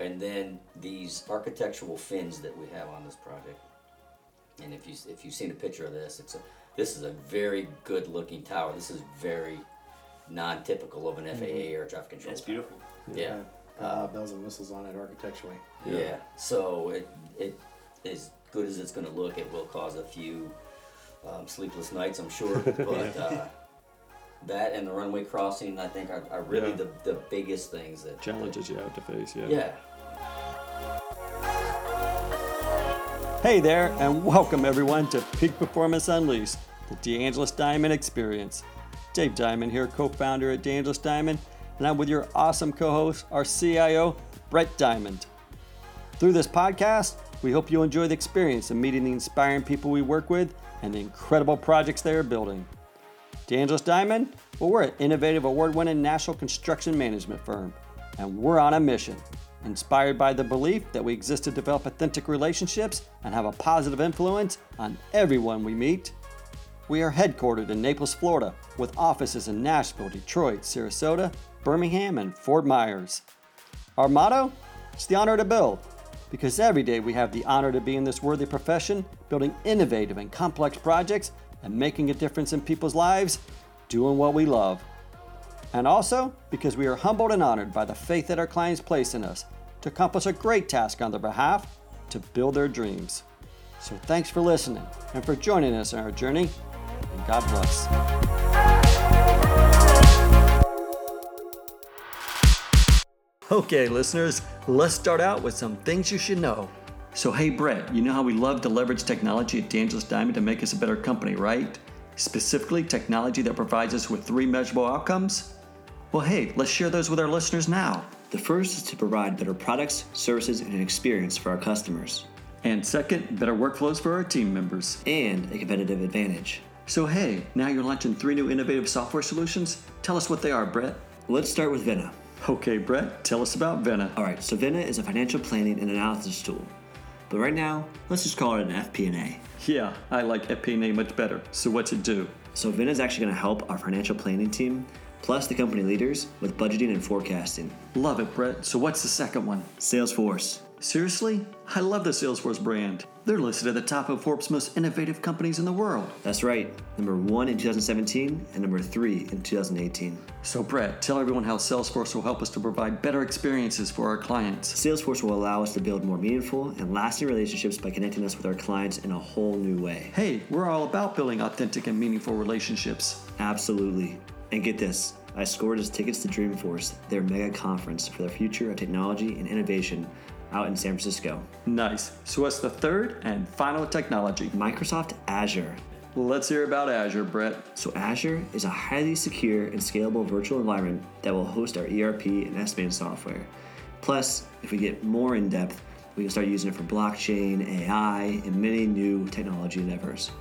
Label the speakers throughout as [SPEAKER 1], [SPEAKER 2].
[SPEAKER 1] and then these architectural fins that we have on this project. And if you if you've seen a picture of this, it's a this is a very good looking tower. This is very non-typical of an FAA air traffic control.
[SPEAKER 2] It's
[SPEAKER 1] tower.
[SPEAKER 2] beautiful.
[SPEAKER 1] Yeah.
[SPEAKER 3] A lot of bells and whistles on it architecturally.
[SPEAKER 1] Yeah. So it it as good as it's going to look, it will cause a few um, sleepless nights, I'm sure. But uh, that and the runway crossing, I think, are, are really
[SPEAKER 4] Yeah.
[SPEAKER 1] the, the biggest things that
[SPEAKER 4] Challenges you have to face, yeah.
[SPEAKER 1] Yeah.
[SPEAKER 4] Hey there, and welcome everyone to Peak Performance Unleashed, the DeAngelis Diamond Experience. Dave Diamond here, co founder at DeAngelis Diamond, and I'm with your awesome co host, our CIO, Brett Diamond. Through this podcast, we hope you enjoy the experience of meeting the inspiring people we work with and the incredible projects they are building. DeAngelis Diamond? Well, we're an innovative, award winning national construction management firm, and we're on a mission. Inspired by the belief that we exist to develop authentic relationships and have a positive influence on everyone we meet, we are headquartered in Naples, Florida, with offices in Nashville, Detroit, Sarasota, Birmingham, and Fort Myers. Our motto? It's the honor to build. Because every day we have the honor to be in this worthy profession, building innovative and complex projects and making a difference in people's lives, doing what we love. And also because we are humbled and honored by the faith that our clients place in us to accomplish a great task on their behalf to build their dreams. So thanks for listening and for joining us on our journey, and God bless. Okay, listeners, let's start out with some things you should know. So, hey, Brett, you know how we love to leverage technology at DeAngelis Diamond to make us a better company, right? Specifically, technology that provides us with three measurable outcomes? Well, hey, let's share those with our listeners now.
[SPEAKER 2] The first is to provide better products, services, and an experience for our customers,
[SPEAKER 4] And second, better workflows for our team members.
[SPEAKER 2] and a competitive advantage.
[SPEAKER 4] So, hey, now you're launching three new innovative software solutions? Tell us what they are, Brett.
[SPEAKER 2] Let's start with Vena.
[SPEAKER 4] Okay, Brett, tell us about Vena.
[SPEAKER 2] All right, so Vena is a financial planning and analysis tool. But right now, let's just call it an FP&A.
[SPEAKER 4] Yeah, I like FP&A much better. So, what's it do?
[SPEAKER 2] So Vena is actually going to help our financial planning team, plus the company leaders, with budgeting and forecasting.
[SPEAKER 4] Love it, Brett. So, what's the second one?
[SPEAKER 2] Salesforce.
[SPEAKER 4] Seriously? I love the Salesforce brand. They're listed at the top of Forbes' most innovative companies in the world.
[SPEAKER 2] That's right, number one in 2017 and number three in 2018.
[SPEAKER 4] So, Brett, tell everyone how Salesforce will help us to provide better experiences for our clients.
[SPEAKER 2] Salesforce will allow us to build more meaningful and lasting relationships by connecting us with our clients in a whole new way.
[SPEAKER 4] Hey, we're all about building authentic and meaningful relationships.
[SPEAKER 2] Absolutely. And get this I scored as tickets to Dreamforce, their mega conference for the future of technology and innovation out in San Francisco.
[SPEAKER 4] Nice. So, what's the third and final technology?
[SPEAKER 2] Microsoft Azure.
[SPEAKER 4] Let's hear about Azure, Brett.
[SPEAKER 2] So, Azure is a highly secure and scalable virtual environment that will host our ERP and estimating software. Plus, if we get more in depth, we can start using it for blockchain, AI, and many new technology endeavors.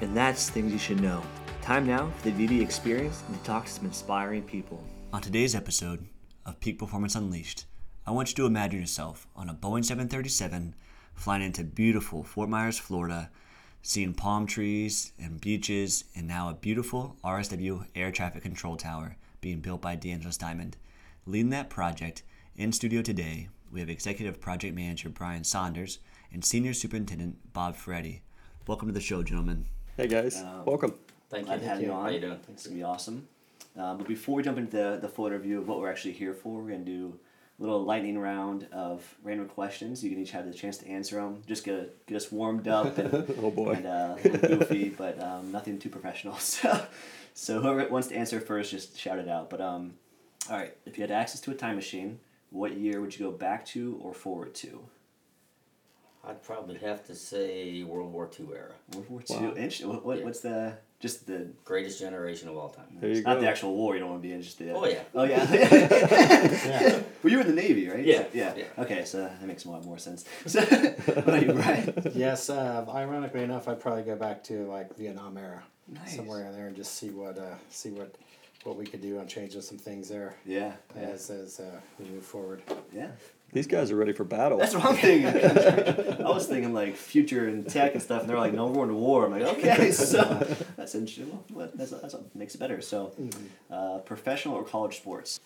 [SPEAKER 2] And that's things you should know. Time now for the VD experience and to talk to some inspiring people. On today's episode of Peak Performance Unleashed, I want you to imagine yourself on a Boeing 737 flying into beautiful Fort Myers, Florida, seeing palm trees and beaches, and now a beautiful RSW air traffic control tower being built by DeAngelis Diamond. Leading that project in studio today, we have Executive Project Manager Brian Saunders and Senior Superintendent Bob Ferretti. Welcome to the show, gentlemen.
[SPEAKER 4] Hey, guys. Welcome.
[SPEAKER 1] Thank you.
[SPEAKER 2] Glad to have you on.
[SPEAKER 1] How you doing?
[SPEAKER 2] It's gonna be awesome. Um, but before we jump into the, the full interview of what we're actually here for, we're gonna do a little lightning round of random questions. You can each have the chance to answer them. Just get get us warmed up and,
[SPEAKER 4] Oh, boy.
[SPEAKER 2] and uh, a little goofy, but um, nothing too professional. So, so whoever wants to answer first, just shout it out. But um, all right, if you had access to a time machine, what year would you go back to or forward to?
[SPEAKER 1] I'd probably have to say World War II era.
[SPEAKER 2] World War Two.
[SPEAKER 4] Wow.
[SPEAKER 2] Interesting. What, what,
[SPEAKER 1] Yeah.
[SPEAKER 2] What's the just the
[SPEAKER 1] Greatest generation of all time.
[SPEAKER 4] There you
[SPEAKER 2] not
[SPEAKER 4] go.
[SPEAKER 2] the actual war? You don't want to be in just the.
[SPEAKER 1] Oh, yeah.
[SPEAKER 2] Oh yeah. Well, you were in the Navy, right?
[SPEAKER 1] Yeah,
[SPEAKER 2] Yeah.
[SPEAKER 1] yeah.
[SPEAKER 2] Okay, so that makes a lot more sense. So, what are you, Brian?
[SPEAKER 3] Yes, uh, ironically enough, I'd probably go back to like Vietnam era,
[SPEAKER 2] Nice.
[SPEAKER 3] somewhere in there, and just see what uh, see what what we could do on changing some things there
[SPEAKER 2] Yeah. Yeah.
[SPEAKER 3] as as uh, we move forward.
[SPEAKER 2] yeah.
[SPEAKER 4] These guys are ready for battle.
[SPEAKER 2] That's what I'm thinking. I was thinking like future and tech and stuff, and they're like, "No, we're going to war." I'm like, "Okay, so that's interesting. Well, what- that's, that's what makes it better." So, uh, professional or college sports?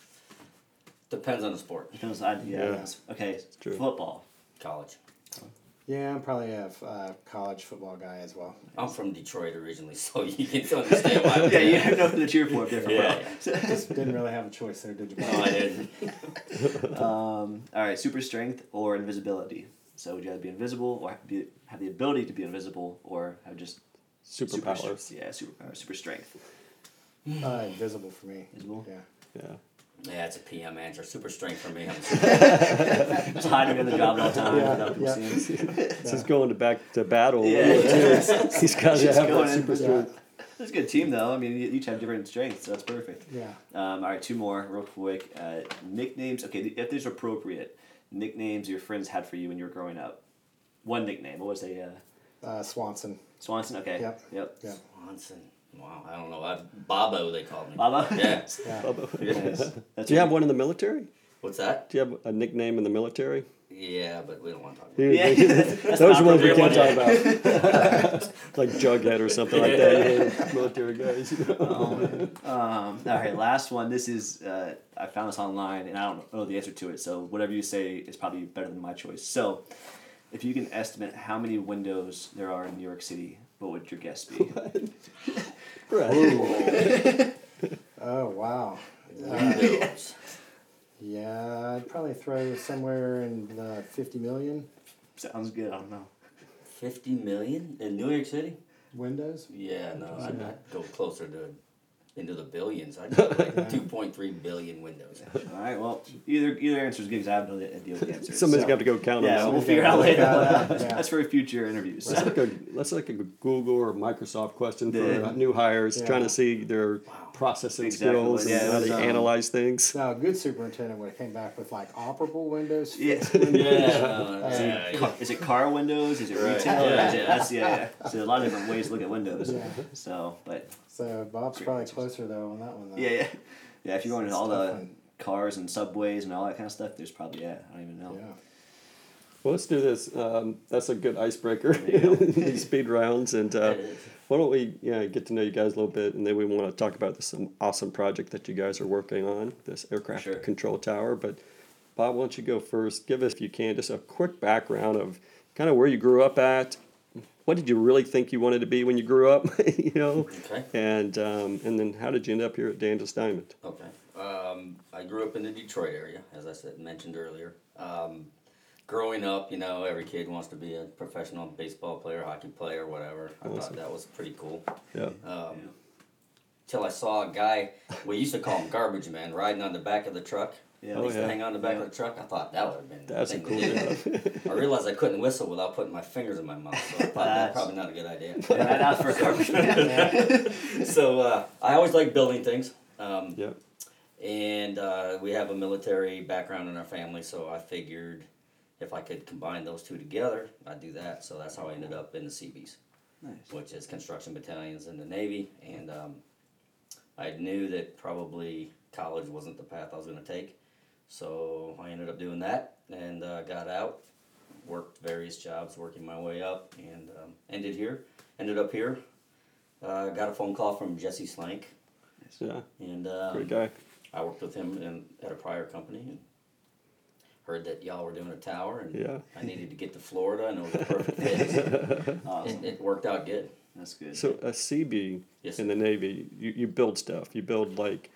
[SPEAKER 1] Depends on the sport.
[SPEAKER 5] Depends on- yeah.
[SPEAKER 4] Yeah.
[SPEAKER 5] Okay.
[SPEAKER 4] True.
[SPEAKER 5] Football.
[SPEAKER 1] College.
[SPEAKER 3] Yeah, I'm probably a uh, college football guy as well.
[SPEAKER 1] I'm from Detroit originally, so you can understand why.
[SPEAKER 5] yeah, you have nothing to cheer for if they're from
[SPEAKER 1] Yeah,
[SPEAKER 3] Just didn't really have a choice there, did you?
[SPEAKER 1] No, I didn't.
[SPEAKER 5] Um, all right, super strength or invisibility. So would you rather be invisible or have, be, have the ability to be invisible or have just super
[SPEAKER 4] Superpowers.
[SPEAKER 5] strength? Yeah, super uh, super strength.
[SPEAKER 3] Uh, invisible for me.
[SPEAKER 5] Invisible?
[SPEAKER 3] Yeah.
[SPEAKER 4] Yeah.
[SPEAKER 1] Yeah, it's a PM answer. Super strength for me. I'm
[SPEAKER 5] Just hiding in the job all the time
[SPEAKER 3] Yeah,
[SPEAKER 5] without people
[SPEAKER 3] yeah.
[SPEAKER 5] seeing.
[SPEAKER 4] This is going to back to battle.
[SPEAKER 5] Yeah.
[SPEAKER 4] He's got to
[SPEAKER 5] Just
[SPEAKER 4] have
[SPEAKER 5] going
[SPEAKER 4] that
[SPEAKER 5] in.
[SPEAKER 4] super
[SPEAKER 3] Yeah.
[SPEAKER 4] strength.
[SPEAKER 5] It's a good team though. I mean, you each have different strengths, so that's perfect.
[SPEAKER 3] Yeah.
[SPEAKER 5] Um, all right, two more real quick. Uh, nicknames. Okay, if there's appropriate nicknames your friends had for you when you were growing up. One nickname. What was a uh,
[SPEAKER 3] Uh, Swanson.
[SPEAKER 5] Swanson? Okay.
[SPEAKER 3] Yep.
[SPEAKER 5] Yep.
[SPEAKER 3] Yeah.
[SPEAKER 1] Swanson. Wow, I don't know. I, Bobo, they called me.
[SPEAKER 5] Baba.
[SPEAKER 1] Yeah.
[SPEAKER 3] Yeah.
[SPEAKER 5] Nice. That's
[SPEAKER 4] Do you have one in the military?
[SPEAKER 1] What's that?
[SPEAKER 4] Do you have a nickname in the military?
[SPEAKER 1] Yeah, but we don't want to talk about it.
[SPEAKER 5] Yeah, that's
[SPEAKER 4] Those
[SPEAKER 5] not
[SPEAKER 4] ones we can't talk about. like Jughead or something like that. you know, military guys. you know.
[SPEAKER 5] Um, all right, last one. This is uh, I found this online, and I don't know the answer to it. So whatever you say is probably better than my choice. So, if you can estimate how many windows there are in New York City, what would your guess be?
[SPEAKER 4] Right.
[SPEAKER 3] Oh wow. Uh,
[SPEAKER 1] Windows.
[SPEAKER 3] yeah, I'd probably throw somewhere in the fifty million
[SPEAKER 5] Sounds good. I don't know.
[SPEAKER 1] 50 million in New York City?
[SPEAKER 3] windows.
[SPEAKER 1] Yeah, no, I'd, I'd go closer to into the billions. I'd like 2.3 billion windows.
[SPEAKER 5] All right. Well, either either answer is good because I have no idea what the answer is.
[SPEAKER 4] Somebody's
[SPEAKER 5] so-
[SPEAKER 4] got to go count them
[SPEAKER 5] Yeah,
[SPEAKER 4] out.
[SPEAKER 5] we'll figure out later.
[SPEAKER 3] Yeah.
[SPEAKER 5] That's for future interviews.
[SPEAKER 4] That's like a that's like a Google or Microsoft question for
[SPEAKER 5] Yeah.
[SPEAKER 4] uh, new hires,
[SPEAKER 3] Yeah.
[SPEAKER 4] trying to see their processing
[SPEAKER 5] Exactly.
[SPEAKER 4] skills
[SPEAKER 5] Yeah,
[SPEAKER 4] and how they
[SPEAKER 5] um,
[SPEAKER 4] analyze things.
[SPEAKER 3] Now, a good superintendent would have came back with like operable windows.
[SPEAKER 5] Yeah.
[SPEAKER 3] windows.
[SPEAKER 1] Yeah,
[SPEAKER 3] Hey.
[SPEAKER 1] yeah, yeah.
[SPEAKER 5] Car- is it car windows? Is it
[SPEAKER 1] Right.
[SPEAKER 5] retail?
[SPEAKER 1] Yeah.
[SPEAKER 5] Is it, that's yeah, yeah. So a lot of different ways to look at windows.
[SPEAKER 3] Yeah.
[SPEAKER 5] So, but
[SPEAKER 3] So Bob's probably closer though on that one. Though.
[SPEAKER 5] yeah, yeah, yeah. If you're going to all the
[SPEAKER 3] one.
[SPEAKER 5] cars and subways and all that kind of stuff, there's probably yeah. I don't even know.
[SPEAKER 3] Yeah.
[SPEAKER 4] Well, let's do this. Um, that's a good icebreaker.
[SPEAKER 5] There you go.
[SPEAKER 4] These speed rounds, and uh, why don't we yeah get to know you guys a little bit, and then we want to talk about this um, awesome project that you guys are working on, this aircraft
[SPEAKER 5] Sure.
[SPEAKER 4] control tower. But Bob, why don't you go first? Give us, if you can, just a quick background of kind of where you grew up at. What did you really think you wanted to be when you grew up? you know,
[SPEAKER 1] Okay.
[SPEAKER 4] and um, and then how did you end up here at DeAngelis Diamond?
[SPEAKER 1] Okay. Um, I grew up in the Detroit area, as I said mentioned earlier. Um, growing up, you know, every kid wants to be a professional baseball player, hockey player, whatever. I
[SPEAKER 4] Awesome.
[SPEAKER 1] thought that was pretty cool.
[SPEAKER 4] Yeah.
[SPEAKER 1] Um, till I saw a guy, we used to call him garbage man, riding on the back of the truck.
[SPEAKER 5] Yeah.
[SPEAKER 1] I
[SPEAKER 4] Oh,
[SPEAKER 1] used
[SPEAKER 4] yeah.
[SPEAKER 1] to hang on the back
[SPEAKER 5] Yeah.
[SPEAKER 1] of the truck. I thought that would have been.
[SPEAKER 4] That's a cool job.
[SPEAKER 1] I realized I couldn't whistle without putting my fingers in my mouth, so I thought
[SPEAKER 5] That's-
[SPEAKER 1] probably not a good idea.
[SPEAKER 5] Yeah, that's for garbage man.
[SPEAKER 1] so uh, I always like building things. Um,
[SPEAKER 4] yeah.
[SPEAKER 1] and uh, we have a military background in our family, so I figured if I could combine those two together, I'd do that. So that's how I ended up in the Seabees,
[SPEAKER 5] Nice.
[SPEAKER 1] which is construction battalions in the Navy. And um, I knew that probably college wasn't the path I was going to take, so I ended up doing that and uh, got out, worked various jobs, working my way up, and um, ended here. Ended up here. Uh, got a phone call from Jesse Slank,
[SPEAKER 4] Yeah.
[SPEAKER 1] and um,
[SPEAKER 4] Great guy.
[SPEAKER 1] I worked with him in, at a prior company and heard that y'all were doing a tower and
[SPEAKER 4] Yeah.
[SPEAKER 1] I needed to get to Florida and it was a perfect fit.
[SPEAKER 5] Awesome.
[SPEAKER 1] it, it worked out good.
[SPEAKER 5] That's good.
[SPEAKER 4] So a Seabee
[SPEAKER 1] Yes.
[SPEAKER 4] in the Navy, you, you build stuff. You build like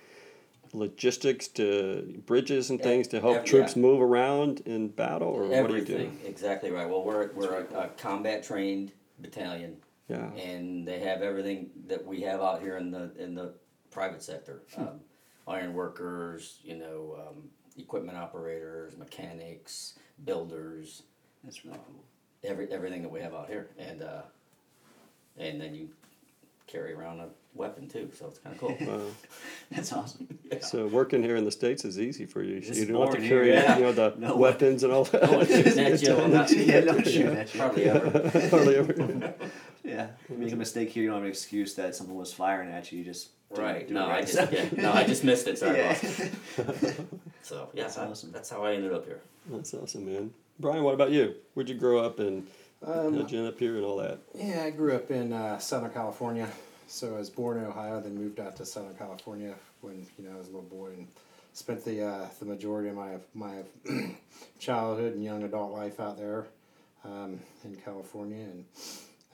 [SPEAKER 4] logistics to bridges and things to help
[SPEAKER 1] ev-
[SPEAKER 4] troops
[SPEAKER 1] yeah.
[SPEAKER 4] move around in battle, or what do you do?
[SPEAKER 1] Everything, exactly right. Well, we're, we're a, a combat trained battalion
[SPEAKER 4] Yeah.
[SPEAKER 1] and they have everything that we have out here in the in the private sector. Um, iron workers, you know, um, equipment operators, mechanics, builders,
[SPEAKER 5] that's really cool.
[SPEAKER 1] every everything that we have out here, and uh, and then you carry around a weapon too, so it's kind of cool.
[SPEAKER 4] Wow.
[SPEAKER 5] That's awesome.
[SPEAKER 4] So working here in the states is easy for you.
[SPEAKER 5] It's
[SPEAKER 4] you don't have to carry
[SPEAKER 5] here, yeah.
[SPEAKER 4] you know the
[SPEAKER 5] No
[SPEAKER 4] weapons and all
[SPEAKER 1] No one's
[SPEAKER 4] that.
[SPEAKER 1] shooting at you. well, not-
[SPEAKER 5] yeah, no shooting at you.
[SPEAKER 1] Hardly ever.
[SPEAKER 4] Hardly ever.
[SPEAKER 5] Yeah, you make a mistake here, you don't have an excuse that someone was firing at you. You just do-
[SPEAKER 1] Right.
[SPEAKER 5] do
[SPEAKER 1] No,
[SPEAKER 5] it
[SPEAKER 1] I just yeah, no, I just missed it. Sorry,
[SPEAKER 5] Yeah.
[SPEAKER 1] boss. So yeah,
[SPEAKER 5] That's
[SPEAKER 1] that's,
[SPEAKER 5] awesome.
[SPEAKER 1] that's how I ended up here.
[SPEAKER 4] That's awesome, man. Brian, what about you? Where'd you grow up and
[SPEAKER 3] Um,
[SPEAKER 4] how'd you end up here and all that?
[SPEAKER 3] Yeah, I grew up in uh, Southern California. So I was born in Ohio, then moved out to Southern California when you know I was a little boy and spent the uh, the majority of my my childhood and young adult life out there um, in California, and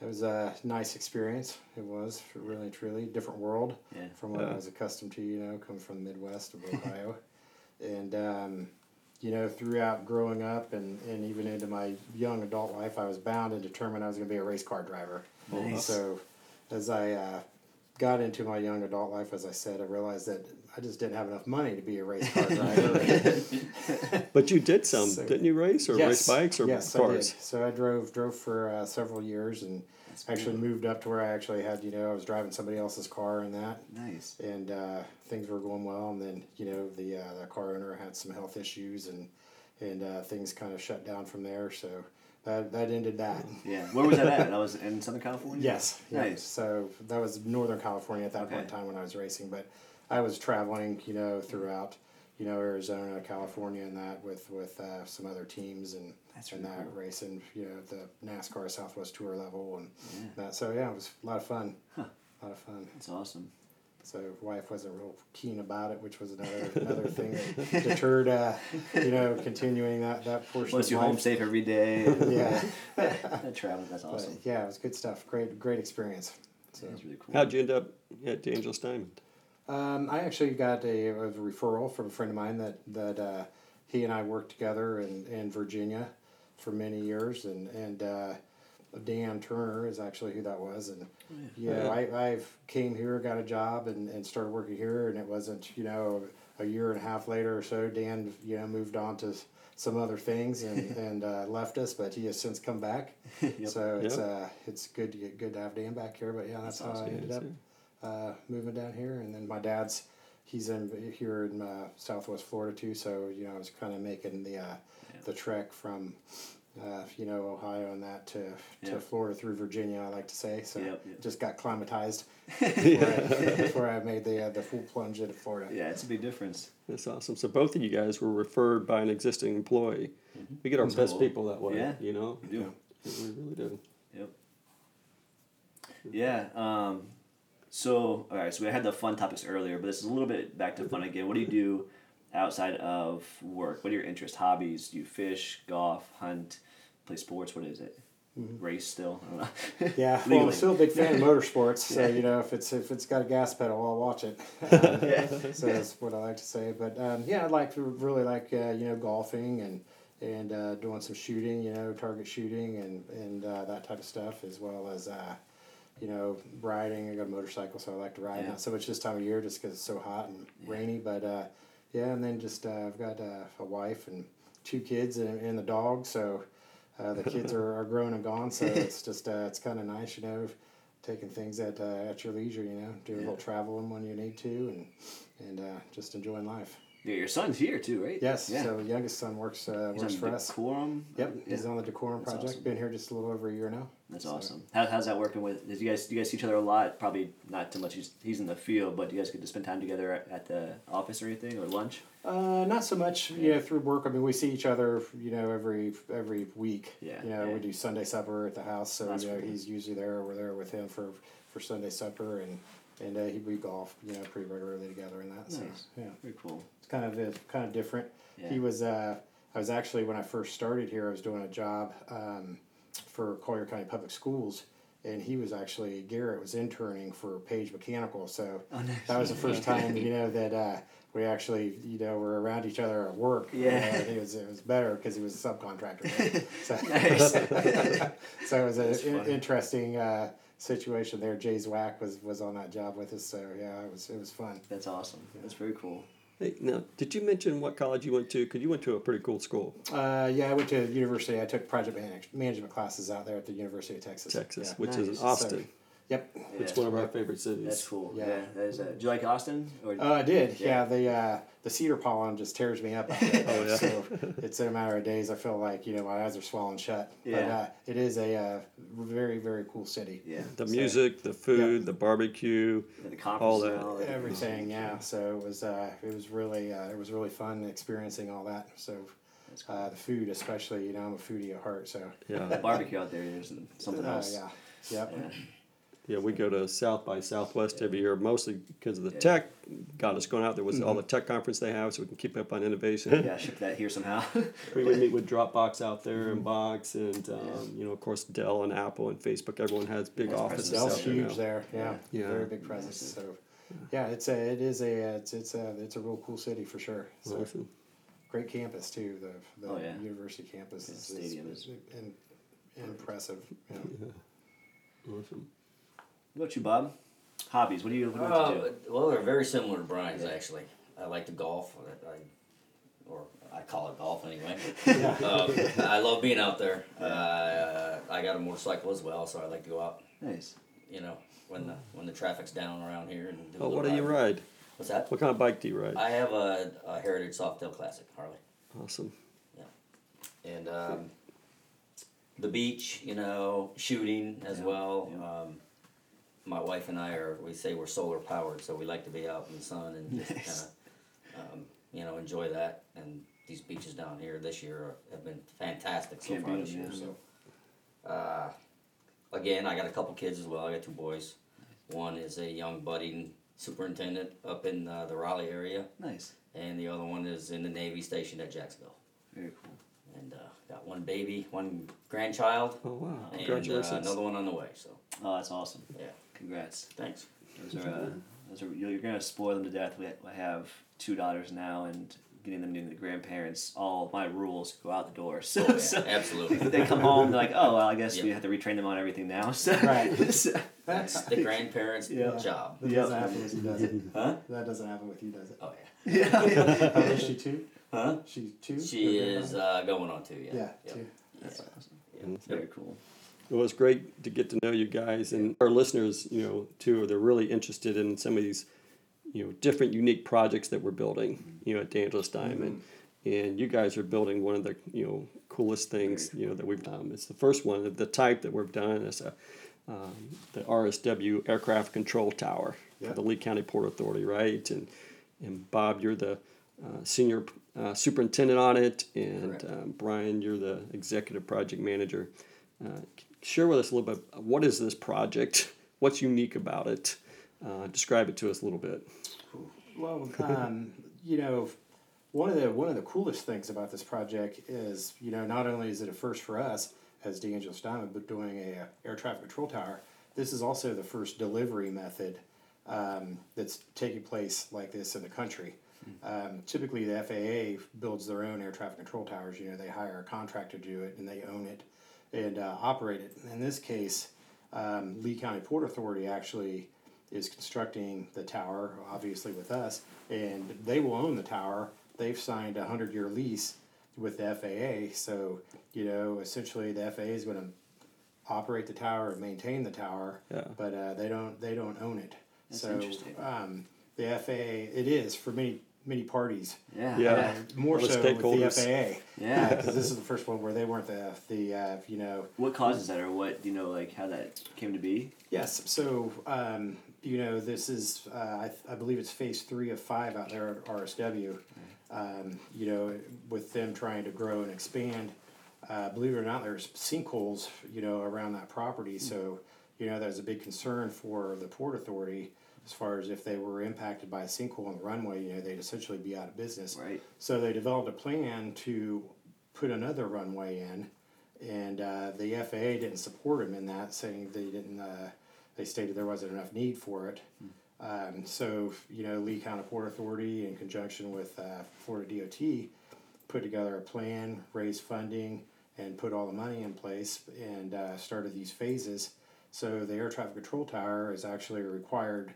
[SPEAKER 3] it was a nice experience. It was really truly different world
[SPEAKER 5] Yeah.
[SPEAKER 3] from what I was accustomed to. You know, coming from the Midwest of Ohio, and um, you know, throughout growing up and, and even into my young adult life, I was bound and determined I was going to be a race car driver.
[SPEAKER 5] Nice.
[SPEAKER 3] So, as I uh, got into my young adult life, as I said, I realized that I just didn't have enough money to be a race car driver.
[SPEAKER 4] But you did some,
[SPEAKER 3] So-
[SPEAKER 4] didn't you race or race bikes or
[SPEAKER 3] yes,
[SPEAKER 4] cars?
[SPEAKER 3] I did. So I drove drove for uh, several years and actually moved up to where I actually had you know I was driving somebody else's car and that
[SPEAKER 5] Nice.
[SPEAKER 3] and uh, things were going well and then you know the uh, the car owner had some health issues and and uh, things kind of shut down from there so that that ended that.
[SPEAKER 5] Yeah. Where was that at? That was in Southern California.
[SPEAKER 3] Yes. yeah.
[SPEAKER 5] Nice.
[SPEAKER 3] So that was Northern California at that point in time when I was racing, but I was traveling, you know, throughout, you know, Arizona, California, and that with with uh, some other teams and
[SPEAKER 5] That's
[SPEAKER 3] and
[SPEAKER 5] really
[SPEAKER 3] that
[SPEAKER 5] cool.
[SPEAKER 3] racing, you know, the NASCAR Southwest Tour level and that. So yeah, it was a lot of fun. A lot of fun.
[SPEAKER 5] That's awesome.
[SPEAKER 3] So wife wasn't real keen about it, which was another another thing that deterred, uh, you know, continuing that that portion.
[SPEAKER 5] Once
[SPEAKER 3] of
[SPEAKER 5] you home safe every day.
[SPEAKER 3] Yeah,
[SPEAKER 5] that travel. That's
[SPEAKER 3] but
[SPEAKER 5] awesome.
[SPEAKER 3] yeah, it was good stuff. Great great experience. So.
[SPEAKER 5] That's really cool.
[SPEAKER 4] How'd you end up at DeAngelis Diamond?
[SPEAKER 3] Um, I actually got a, a referral from a friend of mine that that uh, he and I worked together in, in Virginia for many years, and and uh, Dan Turner is actually who that was, and yeah, know, I I've came here, got a job, and, and started working here, and it wasn't you know a year and a half later or so, Dan you know moved on to some other things and and uh, left us, but he has since come back. So it's
[SPEAKER 4] Yep.
[SPEAKER 3] uh it's good to get good to have Dan back here, but yeah, that's, how I ended up uh, moving down here, and then my dad's he's in here in uh, Southwest Florida too. So you know, I was kind of making the uh, the trek from uh, you know Ohio and that to
[SPEAKER 5] Yeah.
[SPEAKER 3] to Florida through Virginia. I like to say so.
[SPEAKER 5] Yep, yep.
[SPEAKER 3] Just got climatized before, I, before I made the uh, the full plunge into Florida.
[SPEAKER 5] Yeah, it's a big difference.
[SPEAKER 4] That's awesome. So both of you guys were referred by an existing employee. We get our
[SPEAKER 5] That's
[SPEAKER 4] best
[SPEAKER 5] cool.
[SPEAKER 4] people that way.
[SPEAKER 5] Yeah.
[SPEAKER 4] You know,
[SPEAKER 5] We do.
[SPEAKER 4] we really do.
[SPEAKER 5] Yep. Yeah. Um, so, all right. So we had the fun topics earlier, but this is a little bit back to fun again. What do you do outside of work? What are your interests, hobbies? Do you fish, golf, hunt, play sports? What is it? Race still? I don't know.
[SPEAKER 3] Mm-hmm. Yeah, well. I'm still a big fan of motorsports. So you know, if it's if it's got a gas pedal, I'll watch it. Um, So that's what I like to say. But um, yeah, I like to really like uh, you know golfing and and uh, doing some shooting, you know, target shooting and and uh, that type of stuff, as well as uh, you know riding. I got a motorcycle, so I like to ride.
[SPEAKER 5] Yeah.
[SPEAKER 3] Not so much this time of year, just because it's so hot and rainy. But uh, yeah, and then just uh, I've got uh, a wife and two kids and, and the dog. So uh, the kids are, are grown and gone, so it's just uh, it's kind of nice, you know, taking things at uh, at your leisure, you know, doing a little traveling when you need to, and and uh, just enjoying life.
[SPEAKER 5] Yeah, your son's here too, right?
[SPEAKER 3] Yes.
[SPEAKER 5] Yeah.
[SPEAKER 3] So youngest son works uh,
[SPEAKER 5] He's
[SPEAKER 3] works
[SPEAKER 5] on
[SPEAKER 3] for us.
[SPEAKER 5] Decorum.
[SPEAKER 3] Yep.
[SPEAKER 5] Yeah.
[SPEAKER 3] He's on the Decorum
[SPEAKER 5] That's
[SPEAKER 3] project.
[SPEAKER 5] awesome.
[SPEAKER 3] Been here just a little over a year now.
[SPEAKER 5] That's
[SPEAKER 3] So-
[SPEAKER 5] awesome. How, how's that working with? Did you guys do you guys see each other a lot? Probably not too much. He's, he's in the field, but do you guys get to spend time together at, at the office or anything or lunch?
[SPEAKER 3] Uh, not so much, you know, through work. I mean, we see each other, you know, every every week.
[SPEAKER 5] Yeah,
[SPEAKER 3] You know,
[SPEAKER 5] yeah.
[SPEAKER 3] we do Sunday supper at the house, so
[SPEAKER 5] That's
[SPEAKER 3] you know
[SPEAKER 5] cool.
[SPEAKER 3] he's usually there. We're there with him for for Sunday supper, and and uh, he we golf, you know, pretty regularly together and that. So yeah,
[SPEAKER 5] Very cool.
[SPEAKER 3] it's kind of it's kind of different.
[SPEAKER 5] Yeah.
[SPEAKER 3] He was. Uh, I was actually when I first started here, I was doing a job um, for Collier County Public Schools. And he was actually Garrett was interning for Page Mechanical, so
[SPEAKER 5] Oh, nice.
[SPEAKER 3] that was the first time you know that uh, we actually you know were around each other at work.
[SPEAKER 5] Yeah.
[SPEAKER 3] It was it was better because he was a subcontractor. right? so, so it was an interesting uh, situation there. Jay Zwack was was on that job with us, so yeah, it was it was fun.
[SPEAKER 5] That's awesome. That's very cool.
[SPEAKER 4] Hey, now, did you mention what college you went to? Because you went to a pretty cool school,
[SPEAKER 3] Uh, yeah, I went to university. I took project manage- management classes out there at the University of Texas.
[SPEAKER 4] Texas,
[SPEAKER 3] Yeah.
[SPEAKER 4] which is in
[SPEAKER 5] Nice.
[SPEAKER 4] Austin.
[SPEAKER 3] Yep.
[SPEAKER 4] It's one of our favorite cities.
[SPEAKER 5] That's cool.
[SPEAKER 3] Yeah.
[SPEAKER 5] Yeah. that is. Uh, do you like Austin? Or
[SPEAKER 3] Oh, I did.
[SPEAKER 5] Yeah.
[SPEAKER 3] Yeah, the uh, the cedar pollen just tears me up there.
[SPEAKER 4] Oh, yeah.
[SPEAKER 3] So it's in a matter of days. I feel like you know my eyes are swollen shut. But
[SPEAKER 5] Yeah.
[SPEAKER 3] uh, it is a uh, very very cool city.
[SPEAKER 5] yeah.
[SPEAKER 4] The
[SPEAKER 3] So-
[SPEAKER 4] music, the food, the barbecue.
[SPEAKER 5] And the conference
[SPEAKER 4] All that.
[SPEAKER 5] all that.
[SPEAKER 3] Everything, yeah. So it was uh, it was really uh, it was really fun experiencing all that. So uh, the food, especially, you know, I'm a foodie at heart. So
[SPEAKER 4] Yeah.
[SPEAKER 5] That barbecue out there is something
[SPEAKER 3] uh,
[SPEAKER 5] else.
[SPEAKER 3] yeah, yep.
[SPEAKER 5] Yeah.
[SPEAKER 4] Yeah, we go to South by Southwest every year, mostly because of the
[SPEAKER 5] Yeah.
[SPEAKER 4] tech. Got us going out there with all the tech conference they have, so we can keep up on innovation.
[SPEAKER 5] Yeah, ship that here somehow.
[SPEAKER 4] we would meet with Dropbox out there and Box, and um, you know, of course, Dell and Apple and Facebook. Everyone has big
[SPEAKER 5] That's
[SPEAKER 4] offices
[SPEAKER 3] Dell's
[SPEAKER 4] out there
[SPEAKER 3] huge
[SPEAKER 4] now.
[SPEAKER 3] there. Yeah,
[SPEAKER 4] Yeah.
[SPEAKER 3] very big presence. So, yeah, it's a it is a it's it's a it's a real cool city for sure. So
[SPEAKER 4] Awesome.
[SPEAKER 3] great campus too. The the
[SPEAKER 5] Oh, yeah.
[SPEAKER 3] university campus
[SPEAKER 5] Yeah,
[SPEAKER 3] is,
[SPEAKER 5] stadium
[SPEAKER 3] is,
[SPEAKER 5] is-
[SPEAKER 3] in, impressive. You know.
[SPEAKER 4] Awesome.
[SPEAKER 5] What about you, Bob? Hobbies. What do you, what do you like
[SPEAKER 1] Uh,
[SPEAKER 5] to do?
[SPEAKER 1] well, they're very similar to Brian's actually. I like to golf. I, I- or I call it golf anyway. um, I love being out there. Uh, I got a motorcycle as well, so I like to go out.
[SPEAKER 5] Nice.
[SPEAKER 1] You know, when the when the traffic's down around here and do a
[SPEAKER 4] Oh,
[SPEAKER 1] little
[SPEAKER 4] what do you ride?
[SPEAKER 1] What's that?
[SPEAKER 4] What kind of bike do you ride?
[SPEAKER 1] I have a, a Heritage Softail Classic Harley,
[SPEAKER 4] Awesome. Yeah.
[SPEAKER 1] And um, the beach. You know, shooting as
[SPEAKER 5] Yeah,
[SPEAKER 1] well.
[SPEAKER 5] yeah.
[SPEAKER 1] Um, my wife and I are we say we're solar powered, so we like to be out in the sun and just
[SPEAKER 5] Nice.
[SPEAKER 1] kind of um, you know enjoy that. And these beaches down here this year are, have been fantastic so
[SPEAKER 5] Can't
[SPEAKER 1] far this year. So uh, again, I got a couple kids as well. I got two boys. One is a young budding superintendent up in uh, the Raleigh area,
[SPEAKER 5] Nice.
[SPEAKER 1] and the other one is in the Navy station at Jacksonville.
[SPEAKER 5] Very cool.
[SPEAKER 1] And uh, got one baby, one grandchild,
[SPEAKER 4] Oh wow!
[SPEAKER 1] and uh,
[SPEAKER 4] Congratulations.
[SPEAKER 1] another one on the way. So
[SPEAKER 5] Oh, that's awesome.
[SPEAKER 1] yeah,
[SPEAKER 5] Congrats.
[SPEAKER 1] thanks.
[SPEAKER 5] Those are, uh, those are you're gonna spoil them to death. We I have two daughters now, and getting them to the grandparents. All my rules go out the door. So,
[SPEAKER 1] Oh, yeah,
[SPEAKER 5] so
[SPEAKER 1] absolutely.
[SPEAKER 5] they come home, they're like, oh well, I guess we have to retrain them on everything now. So,
[SPEAKER 3] Right.
[SPEAKER 5] so-
[SPEAKER 1] That's the grandparents'
[SPEAKER 5] Yeah.
[SPEAKER 1] job.
[SPEAKER 3] That
[SPEAKER 5] Yep.
[SPEAKER 3] doesn't happen with you, does it?
[SPEAKER 1] Huh?
[SPEAKER 3] That doesn't happen with you, does it?
[SPEAKER 1] Oh yeah.
[SPEAKER 5] yeah.
[SPEAKER 3] How old is she two?
[SPEAKER 1] Huh?
[SPEAKER 3] She two.
[SPEAKER 1] She is uh, going on two. Yeah.
[SPEAKER 3] Yeah,
[SPEAKER 1] Yep.
[SPEAKER 3] two.
[SPEAKER 5] That's awesome.
[SPEAKER 1] Yep.
[SPEAKER 5] Very cool.
[SPEAKER 4] Well, it's great to get to know you guys and our listeners. You know, too. They're really interested in some of these, you know, different unique projects that we're building. You know, at DeAngelis Diamond, and you guys are building one of the you know coolest things you know that we've done. It's the first one of the type that we've done. It's a um, the RSW Aircraft Control Tower
[SPEAKER 3] Yeah.
[SPEAKER 4] for the Lee County Port Authority, right? And and Bob, you're the uh, senior uh, superintendent on it, and um, Brian, you're the executive project manager. Uh, share with us a little bit. What is this project? What's unique about it? Uh, describe it to us a little bit.
[SPEAKER 3] Well, um, you know, one of the one of the coolest things about this project is, you know, not only is it a first for us as DeAngelis Diamond, but doing a, uh, air traffic control tower. This is also the first delivery method um, that's taking place like this in the country. Um, typically, the FAA builds their own air traffic control towers. You know, they hire a contractor to do it and they own it and uh, operate it. In this case, um, Lee County Port Authority actually is constructing the tower, obviously with us, and they will own the tower. They've signed a hundred year lease with the FAA, so you know essentially the FAA is going to operate the tower and maintain the tower,
[SPEAKER 4] Yeah.
[SPEAKER 3] but uh, they don't they don't own it.
[SPEAKER 5] That's
[SPEAKER 3] so
[SPEAKER 5] interesting.
[SPEAKER 3] um, the FAA it is for many many parties.
[SPEAKER 5] Yeah.
[SPEAKER 4] Yeah.
[SPEAKER 3] Uh, more so with the. FAA.
[SPEAKER 5] Yeah.
[SPEAKER 3] because this is the first one where they weren't the the uh, you know
[SPEAKER 5] What causes that, or what you know, like how that came to be?
[SPEAKER 3] Yes, so um, you know this is uh, I, I believe it's phase three of five out there at RSW. Um, you know, with them trying to grow and expand. Uh, believe it or not, there's sinkholes you know around that property. So you know there's a big concern for the port authority as far as if they were impacted by a sinkhole on the runway. You know they'd essentially be out of business.
[SPEAKER 5] Right.
[SPEAKER 3] So they developed a plan to put another runway in, and uh, the FAA didn't support them in that, saying they didn't. Uh, they stated there wasn't enough need for it. Um, so you know, Lee County Port Authority, in conjunction with uh, Florida DOT, put together a plan, raised funding, and put all the money in place, and uh, started these phases. So the air traffic control tower is actually required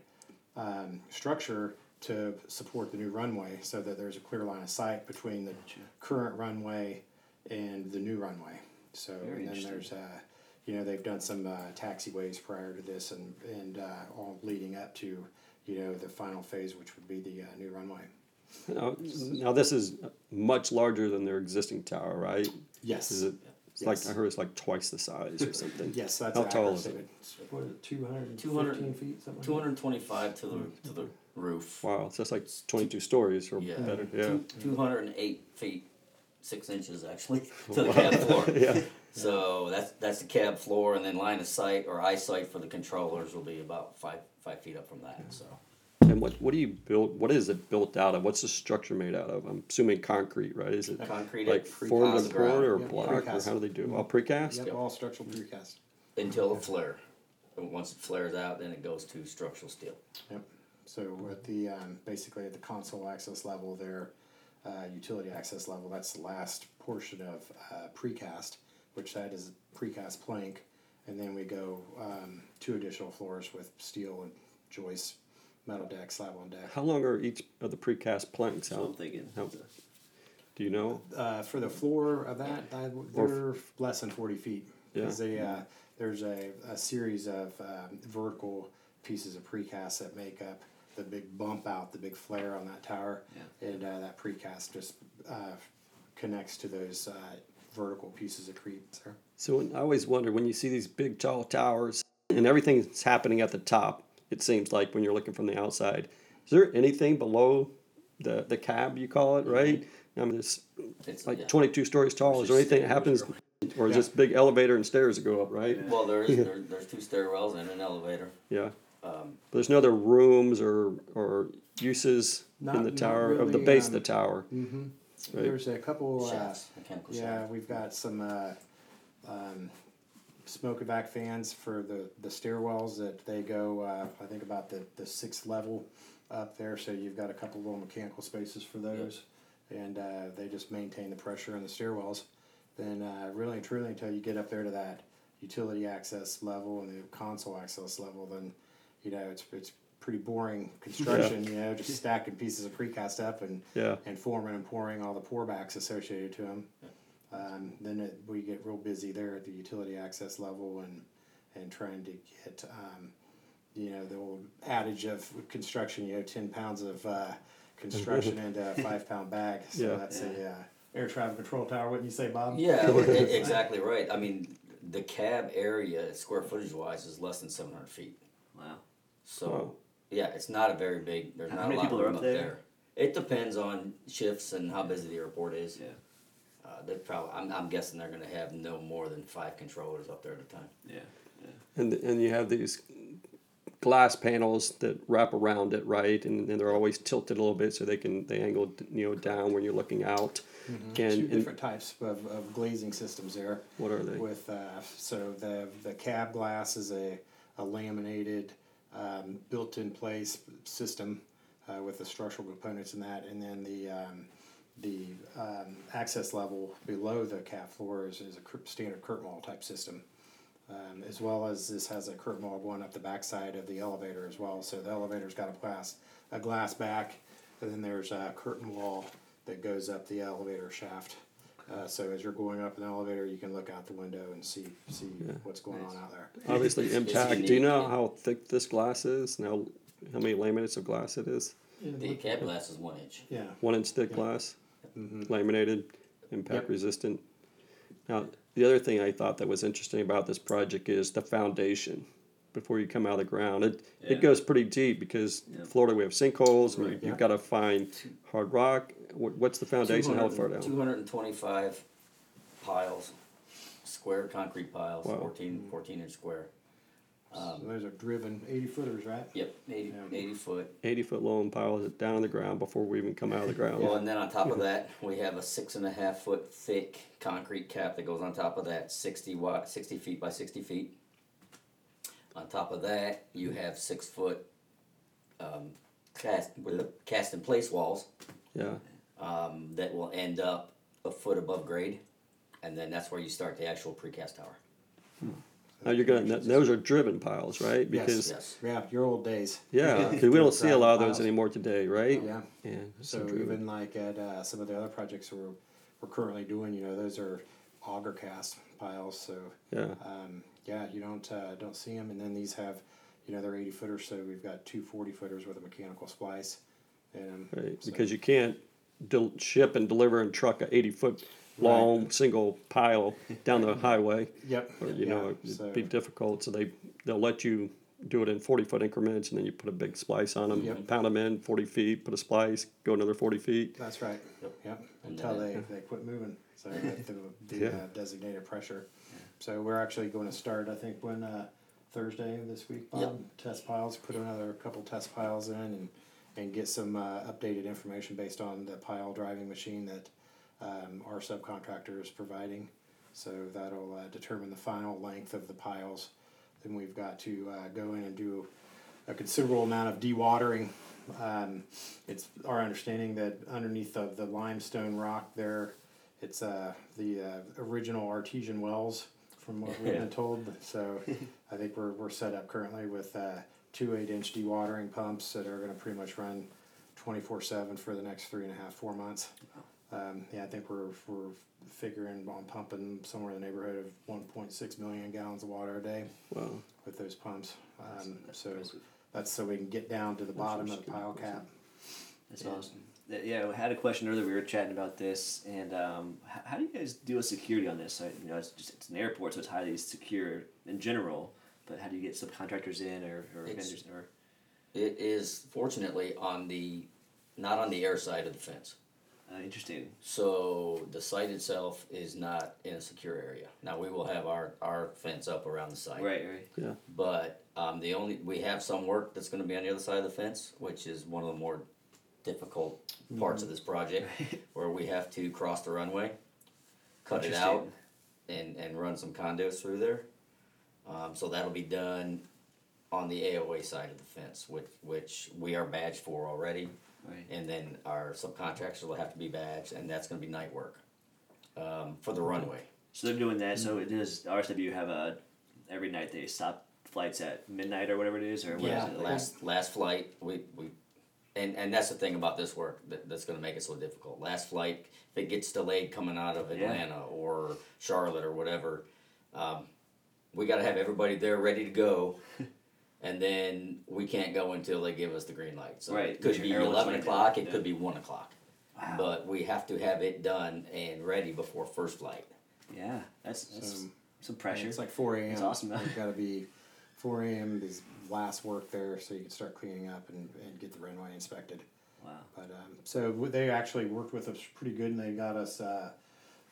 [SPEAKER 3] um, structure to support the new runway so that there's a clear line of sight between the current runway and the new runway. So
[SPEAKER 5] Very
[SPEAKER 3] and then there's uh, you know they've done some uh, taxiways prior to this and and uh, all leading up to you know the final phase which would be the uh, new runway.
[SPEAKER 4] Now, now this is much larger than their existing tower, right?
[SPEAKER 3] Yes.
[SPEAKER 4] Is it? It's
[SPEAKER 3] Yes.
[SPEAKER 4] like I heard it's like twice the size or something.
[SPEAKER 3] Yes, that's
[SPEAKER 4] How tall is it?
[SPEAKER 3] statement. What is it, 200,
[SPEAKER 1] 200
[SPEAKER 3] feet, something
[SPEAKER 1] Two hundred twenty-five to the mm-hmm. to the roof.
[SPEAKER 4] Wow, so that's like twenty-two stories or
[SPEAKER 1] Yeah.
[SPEAKER 4] better. Mm-hmm. Yeah.
[SPEAKER 1] Two hundred and eight feet six inches actually to the cab floor.
[SPEAKER 4] Yeah.
[SPEAKER 1] So that's that's the cab floor, and then line of sight or eyesight for the controllers will be about five five feet up from that. So
[SPEAKER 4] And what, what do you build, what is it built out of? What's the structure made out of? I'm assuming concrete, right? Is it
[SPEAKER 1] concrete
[SPEAKER 4] like formed
[SPEAKER 1] precast
[SPEAKER 4] and
[SPEAKER 1] ground
[SPEAKER 4] poured or
[SPEAKER 3] Yeah,
[SPEAKER 4] block or how do they do? It? All precast?
[SPEAKER 3] Yep, all structural precast.
[SPEAKER 1] until it flare. And once it flares out, then it goes to structural steel.
[SPEAKER 3] Yep. So at the um, basically at the console access level, there, uh, utility access level, that's the last portion of uh, precast, which that is precast plank, and then we go um, two additional floors with steel and joists, metal deck, slab on deck.
[SPEAKER 4] How long are each of the precast planks
[SPEAKER 5] So I'm
[SPEAKER 4] out?
[SPEAKER 5] thinking.
[SPEAKER 4] How- Do you know?
[SPEAKER 3] Uh, for the floor of that, I, they're less than forty feet.
[SPEAKER 4] Yeah.
[SPEAKER 3] they, uh, there's a, a series of um, vertical pieces of precast that make up the big bump out, the big flare on that tower.
[SPEAKER 5] Yeah.
[SPEAKER 3] And uh, that precast just uh, connects to those uh, vertical pieces of creep there.
[SPEAKER 4] So I always wonder when you see these big tall towers and everything's happening at the top, it seems like when you're looking from the outside. Is there anything below the, the cab, you call it, right? I mean, it's
[SPEAKER 1] It's
[SPEAKER 4] like
[SPEAKER 1] yeah.
[SPEAKER 4] 22 stories tall. Is there anything that happens? Or is this big elevator and stairs that go up, right?
[SPEAKER 1] Well, there is there, there's two stairwells and an elevator.
[SPEAKER 4] Yeah.
[SPEAKER 1] Um,
[SPEAKER 4] But there's no other rooms or, or uses in the
[SPEAKER 3] not
[SPEAKER 4] tower of the
[SPEAKER 3] really,
[SPEAKER 4] base of
[SPEAKER 3] um,
[SPEAKER 4] the tower. Right.
[SPEAKER 3] There's a couple. Uh,
[SPEAKER 1] mechanical
[SPEAKER 3] Yeah,
[SPEAKER 1] shafts.
[SPEAKER 3] we've got some uh, um, smoke evac fans for the, the stairwells that they go, uh, I think about the, the sixth level up there. So you've got a couple little mechanical spaces for those. And uh, they just maintain the pressure in the stairwells. Then, uh, really and truly, until you get up there to that utility access level and the console access level, then you know it's it's pretty boring construction. You know, just stacking pieces of precast up and
[SPEAKER 4] Yeah.
[SPEAKER 3] and forming and pouring all the pourbacks associated to them. Um, then it, we get real busy there at the utility access level and and trying to get um, you know the old adage of construction. You know, ten pounds of uh, construction into a five pound bag. So
[SPEAKER 4] Yeah.
[SPEAKER 3] that's a uh, air traffic control tower. Wouldn't you say, Bob?
[SPEAKER 1] Yeah, exactly right. I mean, the cab area, square footage wise, is less than 700 feet.
[SPEAKER 5] Wow.
[SPEAKER 1] So,
[SPEAKER 4] Wow.
[SPEAKER 1] yeah, it's not a very big. There's
[SPEAKER 5] How
[SPEAKER 1] not
[SPEAKER 5] many
[SPEAKER 1] a lot
[SPEAKER 5] people
[SPEAKER 1] of
[SPEAKER 5] are
[SPEAKER 1] room
[SPEAKER 5] up
[SPEAKER 1] up
[SPEAKER 5] there?
[SPEAKER 1] there. It depends on shifts and how busy the airport is.
[SPEAKER 5] Yeah.
[SPEAKER 1] Uh, they probably. I'm, I'm guessing they're going to have no more than five controllers up there at a time.
[SPEAKER 5] Yeah. Yeah.
[SPEAKER 4] And, and you have these glass panels that wrap around it, right? And, and they're always tilted a little bit so they can, they angle, you know, down when you're looking out.
[SPEAKER 3] Mm-hmm. Two
[SPEAKER 4] And, and
[SPEAKER 3] different types of, of glazing systems there.
[SPEAKER 4] what are they?
[SPEAKER 3] With uh, so the the cab glass is a, a laminated, um, built in place system uh, with the structural components in that, and then the um, the um, access level below the cab floor is, is a standard curtain wall type system. Um, as well as this has a curtain wall going up the backside of the elevator as well. So the elevator's got a glass a glass back, and then there's a curtain wall that goes up the elevator shaft. Uh, so as you're going up an elevator, you can look out the window and see see what's going on out there.
[SPEAKER 4] Obviously
[SPEAKER 1] It's
[SPEAKER 4] impact. Do you know how thick this glass is? Now, how many laminates of glass it is?
[SPEAKER 1] The cab glass is one inch.
[SPEAKER 3] Yeah.
[SPEAKER 4] One inch thick glass,
[SPEAKER 3] Mm-hmm.
[SPEAKER 4] laminated, impact
[SPEAKER 3] Yep.
[SPEAKER 4] resistant. Now, the other thing I thought that was interesting about this project is the foundation. Before you come out of the ground, it
[SPEAKER 5] Yeah.
[SPEAKER 4] it goes pretty deep because
[SPEAKER 5] Yeah.
[SPEAKER 4] Florida we have sinkholes, and
[SPEAKER 3] Right.
[SPEAKER 4] you've got to find hard rock. What's the foundation? How far down?
[SPEAKER 1] 225 piles, square concrete piles,
[SPEAKER 4] Wow.
[SPEAKER 1] 14, 14 inch square.
[SPEAKER 3] So those are driven eighty footers, right?
[SPEAKER 1] Yep, 80,
[SPEAKER 3] Yeah.
[SPEAKER 1] 80 foot.
[SPEAKER 4] Eighty foot long piles it down on the ground before we even come out of the ground.
[SPEAKER 1] Well, and then on top of that, we have a six and a half foot thick concrete cap that goes on top of that, 60 watt, 60 feet by 60 feet. On top of that, you have six foot um, cast with the cast in place walls
[SPEAKER 4] Yeah.
[SPEAKER 1] um, that will end up a foot above grade, and then that's where you start the actual precast tower.
[SPEAKER 4] Now you're gonna. th- Those are driven piles, right? Because
[SPEAKER 1] Yes.
[SPEAKER 3] Yeah, your old days.
[SPEAKER 4] yeah, because we don't see a lot of those
[SPEAKER 3] Piles.
[SPEAKER 4] anymore today, right?
[SPEAKER 3] Yeah.
[SPEAKER 4] Yeah.
[SPEAKER 3] So
[SPEAKER 4] driven.
[SPEAKER 3] even like at uh, some of the other projects we're, we're currently doing, you know, those are auger cast piles. So
[SPEAKER 4] Yeah.
[SPEAKER 3] um, yeah, you don't uh, don't see them. And then these have, you know, they're eighty footers. So we've got two 40 footers with a mechanical splice. And
[SPEAKER 4] Right,
[SPEAKER 3] so-
[SPEAKER 4] because you can't del- ship and deliver and truck a eighty foot long single pile down the highway.
[SPEAKER 3] Yep.
[SPEAKER 4] Or, you
[SPEAKER 3] yeah,
[SPEAKER 4] know, it'd
[SPEAKER 3] so-
[SPEAKER 4] be difficult, so they, they'll let you do it in 40 foot increments and then you put a big splice on them,
[SPEAKER 3] Yep.
[SPEAKER 4] pound them in 40 feet, put a splice, go another 40 feet.
[SPEAKER 3] That's right.
[SPEAKER 1] Yep.
[SPEAKER 3] Yep. Until
[SPEAKER 1] then-
[SPEAKER 3] they, they quit moving. So at the, the
[SPEAKER 4] Yeah.
[SPEAKER 3] uh, designated pressure. So we're actually going to start, I think, when uh, Thursday of this week, Bob.
[SPEAKER 1] Yep.
[SPEAKER 3] Test piles, put another couple test piles in and, and get some uh, updated information based on the pile driving machine that um, our subcontractor is providing. So that'll uh, determine the final length of the piles. Then we've got to uh, go in and do a considerable amount of dewatering. Um, it's our understanding that underneath of the limestone rock there, it's uh, the uh, original artesian wells, from what we've been told. So I think we're, we're set up currently with uh, two eight inch dewatering pumps that are going to pretty much run 24 7 for the next three and a half, four months. Um, yeah, I think we're, we're figuring on pumping somewhere in the neighborhood of 1.6 million gallons of water a day
[SPEAKER 4] Wow.
[SPEAKER 3] with those pumps. Um,
[SPEAKER 5] That's
[SPEAKER 3] so
[SPEAKER 5] impressive.
[SPEAKER 3] that's so we can get down to the bottom of the pile cap.
[SPEAKER 5] That's awesome. Th- Yeah, I had a question earlier. We were chatting about this, and um, h- how do you guys deal with security on this? I, you know, it's just it's an airport, so it's highly secure in general. But how do you get subcontractors in, or, or
[SPEAKER 1] It's-
[SPEAKER 5] vendors, or
[SPEAKER 1] It is fortunately on the, not on the air side of the fence.
[SPEAKER 5] Uh, interesting?
[SPEAKER 1] So the site itself is not in a secure area. Now, we will have our, our fence up around the site.
[SPEAKER 5] Right, right.
[SPEAKER 4] Yeah.
[SPEAKER 1] But um, the only, we have some work that's gonna be on the other side of the fence, which is one of the more difficult parts of this project, where we have to cross the runway, cut it out, and, and run some conduits through there. Um, so that'll be done on the AOA side of the fence, which, which we are badged for already.
[SPEAKER 5] Right.
[SPEAKER 1] And then our subcontractors will have to be badged, and that's gonna be night work, um, for the runway.
[SPEAKER 5] So they're doing that. So does RSW have a every night they stop flights at midnight or whatever it is, or what is
[SPEAKER 1] Yeah,
[SPEAKER 5] it? Like,
[SPEAKER 1] last last flight we, we and and that's the thing about this work that, that's going to make it so difficult. Last flight, if it gets delayed coming out of
[SPEAKER 5] Yeah.
[SPEAKER 1] Atlanta or Charlotte or whatever, um, we got to have everybody there ready to go, and then we can't go until they give us the green light. So
[SPEAKER 5] Right,
[SPEAKER 1] it could be eleven o'clock, it
[SPEAKER 5] Yeah.
[SPEAKER 1] could be one o'clock,
[SPEAKER 5] Wow.
[SPEAKER 1] but we have to have it done and ready before first flight.
[SPEAKER 5] yeah, that's, that's
[SPEAKER 3] So,
[SPEAKER 5] some pressure.
[SPEAKER 3] It's like 4 a.m.
[SPEAKER 5] That's awesome.
[SPEAKER 3] It's got to be 4 a.m. is last work there, so you can start cleaning up and, and get the runway inspected.
[SPEAKER 5] wow.
[SPEAKER 3] But um, so they actually worked with us pretty good, and they got us uh,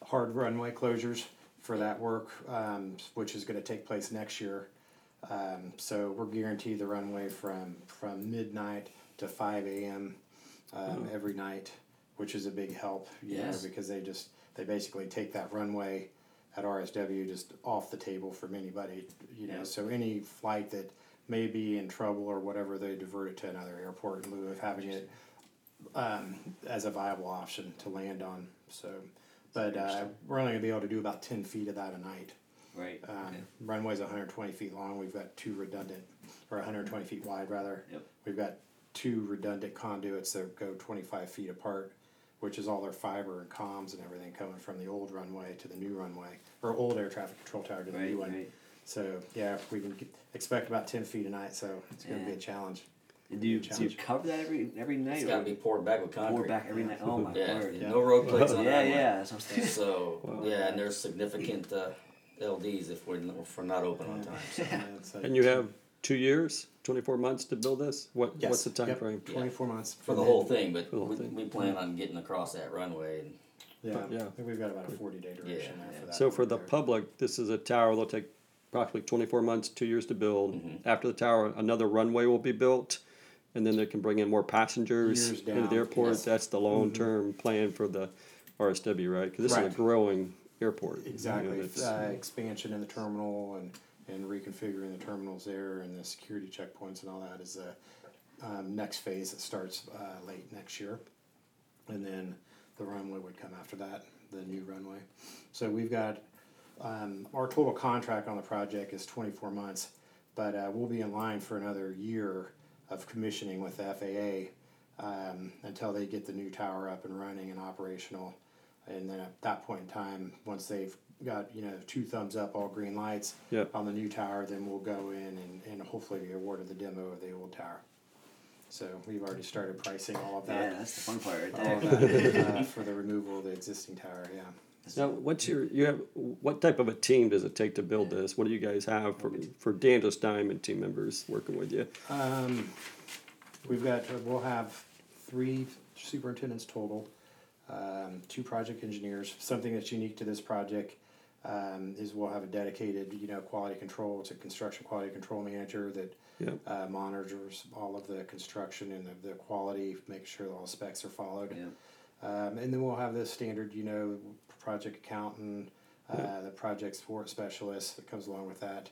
[SPEAKER 3] hard runway closures for that work, um, which is going to take place next year. Um, so we're guaranteed the runway from from midnight to five a.m. Um, every night, which is a big help, you
[SPEAKER 1] Yes.
[SPEAKER 3] know, because they just they basically take that runway at RSW just off the table from anybody, you know.
[SPEAKER 5] Yeah.
[SPEAKER 3] So any flight that may be in trouble or whatever, they divert it to another airport in lieu of having it um, as a viable option to land on. So, but uh, we're only gonna be able to do about ten feet of that a night.
[SPEAKER 5] Right.
[SPEAKER 3] Um,
[SPEAKER 5] okay.
[SPEAKER 3] Runway's 120 feet long. We've got two redundant, or 120 feet wide rather.
[SPEAKER 5] Yep.
[SPEAKER 3] We've got two redundant conduits that go 25 feet apart, which is all their fiber and comms and everything coming from the old runway to the new runway, or old air traffic control tower to the
[SPEAKER 5] Right.
[SPEAKER 3] new one.
[SPEAKER 5] Right.
[SPEAKER 3] So yeah, we can get, expect about 10 feet a night. So it's gonna be a challenge.
[SPEAKER 5] And do you, do you cover that every every night?
[SPEAKER 1] It's
[SPEAKER 5] or
[SPEAKER 1] got to be poured back with concrete.
[SPEAKER 5] pour back every night. Oh my
[SPEAKER 1] Yeah,
[SPEAKER 5] word.
[SPEAKER 3] Yeah.
[SPEAKER 1] no road plates on
[SPEAKER 5] Yeah,
[SPEAKER 1] that one.
[SPEAKER 5] yeah. That's what I'm saying.
[SPEAKER 1] So yeah, and there's significant uh, LDs if we're if we're not open on time. So.
[SPEAKER 3] Yeah, it's like-
[SPEAKER 4] And you have two years, 24 months to build this? What,
[SPEAKER 3] Yes.
[SPEAKER 4] What's the time
[SPEAKER 3] Yep.
[SPEAKER 4] frame?
[SPEAKER 3] 24 months
[SPEAKER 1] for the whole thing, but
[SPEAKER 4] For the whole
[SPEAKER 1] we,
[SPEAKER 4] thing.
[SPEAKER 1] we plan on getting across that runway and
[SPEAKER 3] Yeah,
[SPEAKER 4] Yeah.
[SPEAKER 3] I think we've got about a 40 day duration
[SPEAKER 1] Yeah,
[SPEAKER 3] there for that.
[SPEAKER 4] So for the
[SPEAKER 3] there.
[SPEAKER 4] public, this is a tower that'll take approximately 24 months, two years to build.
[SPEAKER 1] Mm-hmm.
[SPEAKER 4] After the tower, another runway will be built, and then they can bring in more passengers into
[SPEAKER 3] down,
[SPEAKER 4] the airport.
[SPEAKER 1] yes.
[SPEAKER 4] That's the long-term plan for the RSW, right? Because this is
[SPEAKER 3] Right.
[SPEAKER 4] a growing airport. you know,
[SPEAKER 3] Exactly, uh, expansion in the terminal and, and reconfiguring the terminals there and the security checkpoints and all that is the um, next phase that starts uh, late next year. And then the runway would come after that, the new runway. So we've got, um, our total contract on the project is twenty-four months, but uh, we'll be in line for another year of commissioning with the FAA um, until they get the new tower up and running and operational. And then at that point in time, once they've got, you know, two thumbs up, all green lights
[SPEAKER 4] Yep.
[SPEAKER 3] on the new tower, then we'll go in and, and hopefully be awarded the demo of the old tower. So we've already started pricing all of that.
[SPEAKER 5] Yeah,
[SPEAKER 3] that,
[SPEAKER 5] that's the fun part right
[SPEAKER 3] all
[SPEAKER 5] there.
[SPEAKER 3] of that uh, for the removal of the existing tower, yeah.
[SPEAKER 4] Now, what's your you have what type of a team does it take to build this? What do you guys have for for DeAngelis Diamond team members working with you?
[SPEAKER 3] Um, we've got, we'll have three superintendents total, um, two project engineers. Something that's unique to this project um, is we'll have a dedicated, you know, quality control. It's a construction quality control manager that
[SPEAKER 4] Yep.
[SPEAKER 3] uh, monitors all of the construction and the, the quality, make sure that all specs are followed.
[SPEAKER 5] Yeah.
[SPEAKER 3] Um, and then we'll have the standard, you know, project accountant, uh, the project support specialist that comes along with that,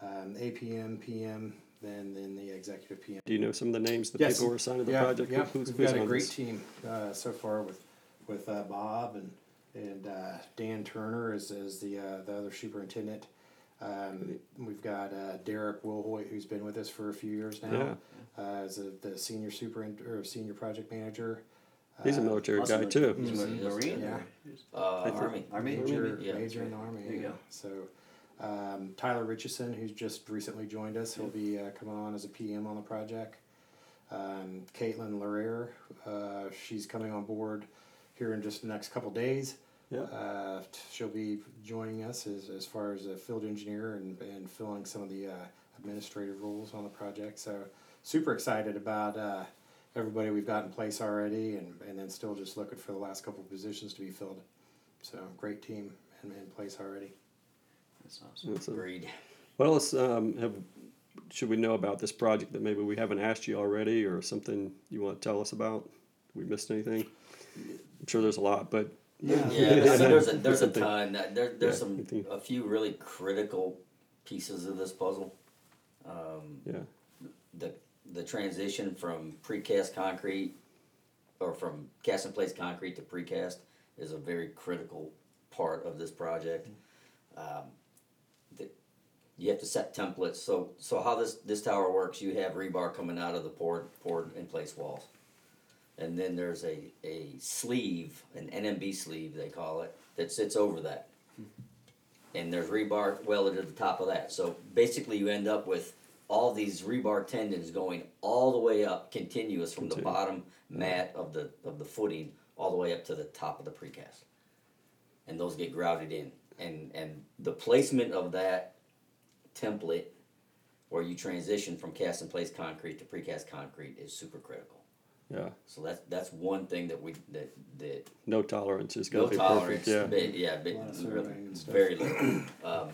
[SPEAKER 3] um, APM, PM, then then the executive PM.
[SPEAKER 4] Do you know some of the names of the
[SPEAKER 3] Yes.
[SPEAKER 4] people who are assigned to the
[SPEAKER 3] yeah,
[SPEAKER 4] project?
[SPEAKER 3] Yeah,
[SPEAKER 4] Who's,
[SPEAKER 3] we've
[SPEAKER 4] who's
[SPEAKER 3] got a great
[SPEAKER 4] this?
[SPEAKER 3] team uh, so far with with uh, Bob and and uh, Dan Turner as, as the uh, the other superintendent. Um, we've got uh, Derek Wilhoit, who's been with us for a few years now, uh, as a, the senior superint or senior project manager.
[SPEAKER 4] He's a
[SPEAKER 3] Uh,
[SPEAKER 4] military
[SPEAKER 5] Also
[SPEAKER 4] guy
[SPEAKER 5] the-
[SPEAKER 4] too.
[SPEAKER 5] He's a. Marine.
[SPEAKER 3] Yeah.
[SPEAKER 1] Uh,
[SPEAKER 4] think-
[SPEAKER 1] Army.
[SPEAKER 5] Army.
[SPEAKER 3] Major,
[SPEAKER 1] Yeah.
[SPEAKER 3] major in the army.
[SPEAKER 5] There you
[SPEAKER 3] yeah.
[SPEAKER 5] go.
[SPEAKER 3] So, um, Tyler Richardson, who's just recently joined us, he'll be uh, coming on as a PM on the project. Um, Caitlin Larrier, uh, she's coming on board here in just the next couple days.
[SPEAKER 4] Yeah.
[SPEAKER 3] Uh, she'll be joining us as, as far as a field engineer and, and filling some of the uh, administrative roles on the project. So, super excited about uh, everybody we've got in place already, and, and then still just looking for the last couple of positions to be filled. So, great team in, in place already.
[SPEAKER 5] That's awesome.
[SPEAKER 4] Awesome.
[SPEAKER 1] Agreed.
[SPEAKER 4] What else um, have should we know about this project that maybe we haven't asked you already, or something you want to tell us about? We missed anything? I'm sure there's a lot, but
[SPEAKER 3] Yeah.
[SPEAKER 1] Yeah, I mean, there's a there's a
[SPEAKER 4] Something.
[SPEAKER 1] ton. There there's
[SPEAKER 4] Yeah,
[SPEAKER 1] some
[SPEAKER 4] anything.
[SPEAKER 1] a few really critical pieces of this puzzle. Um,
[SPEAKER 4] yeah,
[SPEAKER 1] the the transition from precast concrete or from cast in place concrete to precast is a very critical part of this project. Um, the, you have to set templates. So so how this this tower works, you have rebar coming out of the poured poured in place walls, and then there's a a sleeve, an NMB sleeve they call it, that sits over that. And there's rebar welded at the top of that. So basically, you end up with all these rebar tendons going all the way up, continuous from the
[SPEAKER 4] Continue.
[SPEAKER 1] bottom mat of the of the footing all the way up to the top of the precast. And those get grouted in, and and the placement of that template, where you transition from cast in place concrete to precast concrete, is super critical.
[SPEAKER 4] Yeah.
[SPEAKER 1] So that's that's one thing that we that that
[SPEAKER 4] No tolerance is
[SPEAKER 1] no
[SPEAKER 4] going to be
[SPEAKER 1] tolerance.
[SPEAKER 4] perfect. Yeah,
[SPEAKER 1] Bit, yeah, bit,
[SPEAKER 3] A lot of
[SPEAKER 1] really,
[SPEAKER 3] and
[SPEAKER 1] very little. um,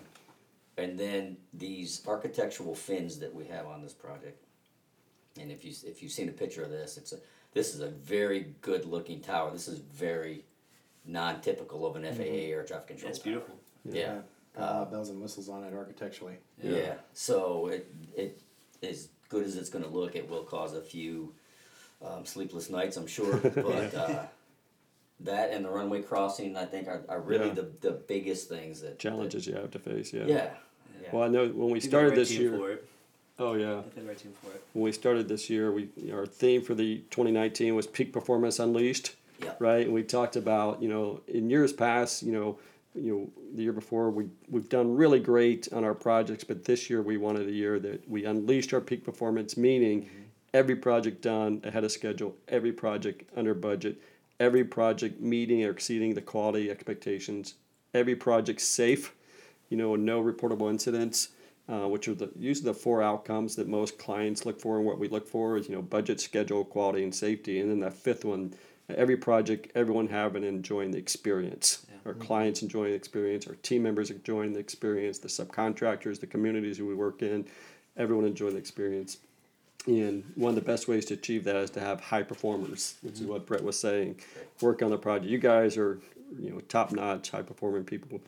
[SPEAKER 1] and then these architectural fins that we have on this project. And if you if you've seen a picture of this, it's a this is a very good looking tower. This is very non-typical of an FAA air traffic control.
[SPEAKER 5] It's
[SPEAKER 1] tower.
[SPEAKER 5] beautiful.
[SPEAKER 1] Yeah.
[SPEAKER 3] Got a lot of bells and whistles on it architecturally.
[SPEAKER 1] Yeah. So it it as good as it's going to look, it will cause a few um, sleepless nights, I'm sure. But uh, that and the runway crossing, I think, are, are really
[SPEAKER 4] Yeah.
[SPEAKER 1] the, the biggest things that
[SPEAKER 4] challenges you have to face. Yeah.
[SPEAKER 1] Yeah. yeah.
[SPEAKER 4] Well, I know when we
[SPEAKER 5] You've
[SPEAKER 4] started this year.
[SPEAKER 5] For it.
[SPEAKER 4] Oh yeah.
[SPEAKER 5] The right for it.
[SPEAKER 4] when we started this year, we our theme for the 2019 was peak performance unleashed.
[SPEAKER 1] Yeah.
[SPEAKER 4] Right, and we talked about you know in years past, you know, you know the year before we we've done really great on our projects, but this year we wanted a year that we unleashed our peak performance, meaning every project done ahead of schedule, every project under budget, every project meeting or exceeding the quality expectations, every project safe, you know, no reportable incidents, uh, which are the usually the four outcomes that most clients look for and what we look for is you know budget, schedule, quality, and safety, and then that fifth one, every project, everyone having and enjoying the experience. Our clients enjoying the experience, our team members enjoying the experience, the subcontractors, the communities who we work in, everyone enjoying the experience. And one of the best ways to achieve that is to have high performers, which is mm-hmm. what Brett was saying. Work on the project. You guys are, you know, top notch, high performing people.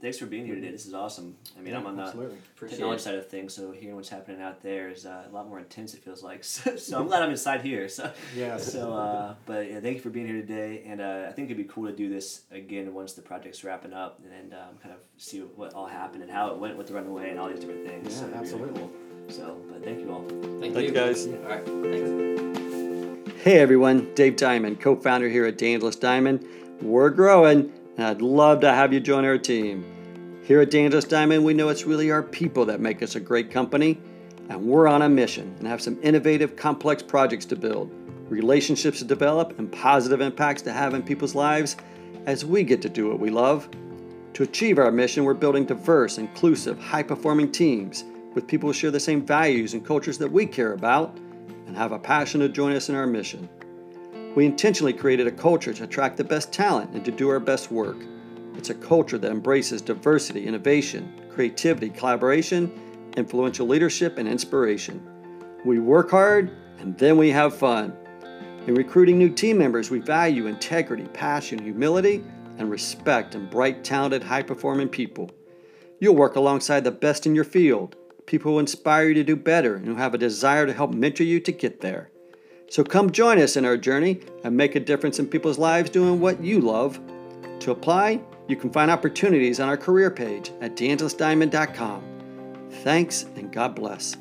[SPEAKER 5] Thanks for being here today. This is awesome. I mean, I'm on the
[SPEAKER 3] Absolutely.
[SPEAKER 1] Appreciate
[SPEAKER 5] technology
[SPEAKER 1] it.
[SPEAKER 5] side of things, so hearing what's happening out there is uh, a lot more intense. It feels like. So, so I'm glad I'm inside here. So
[SPEAKER 3] Yes.
[SPEAKER 5] So, uh, but yeah, thank you for being here today, and uh, I think it'd be cool to do this again once the project's wrapping up, and um, kind of see what all happened and how it went with the runaway and all these different things.
[SPEAKER 3] Yeah,
[SPEAKER 5] so it'd be really
[SPEAKER 3] absolutely.
[SPEAKER 5] cool. So, but thank you all.
[SPEAKER 1] Thank,
[SPEAKER 4] Thank you, guys.
[SPEAKER 1] All right. Thanks.
[SPEAKER 4] Hey everyone, Dave Diamond, co founder here at DeAngelis Diamond. We're growing, and I'd love to have you join our team. Here at DeAngelis Diamond, we know it's really our people that make us a great company, and we're on a mission and have some innovative, complex projects to build, relationships to develop, and positive impacts to have in people's lives. as we get to do what we love. To achieve our mission, we're building diverse, inclusive, high performing teams with people who share the same values and cultures that we care about and have a passion to join us in our mission. We intentionally created a culture to attract the best talent and to do our best work. It's a culture that embraces diversity, innovation, creativity, collaboration, influential leadership, and inspiration. We work hard and then we have fun. In recruiting new team members, we value integrity, passion, humility, and respect in bright, talented, high performing people. You'll work alongside the best in your field, people who inspire you to do better and who have a desire to help mentor you to get there. So come join us in our journey and make a difference in people's lives doing what you love. To apply, you can find opportunities on our career page at deangelisdiamond.com. Thanks and God bless.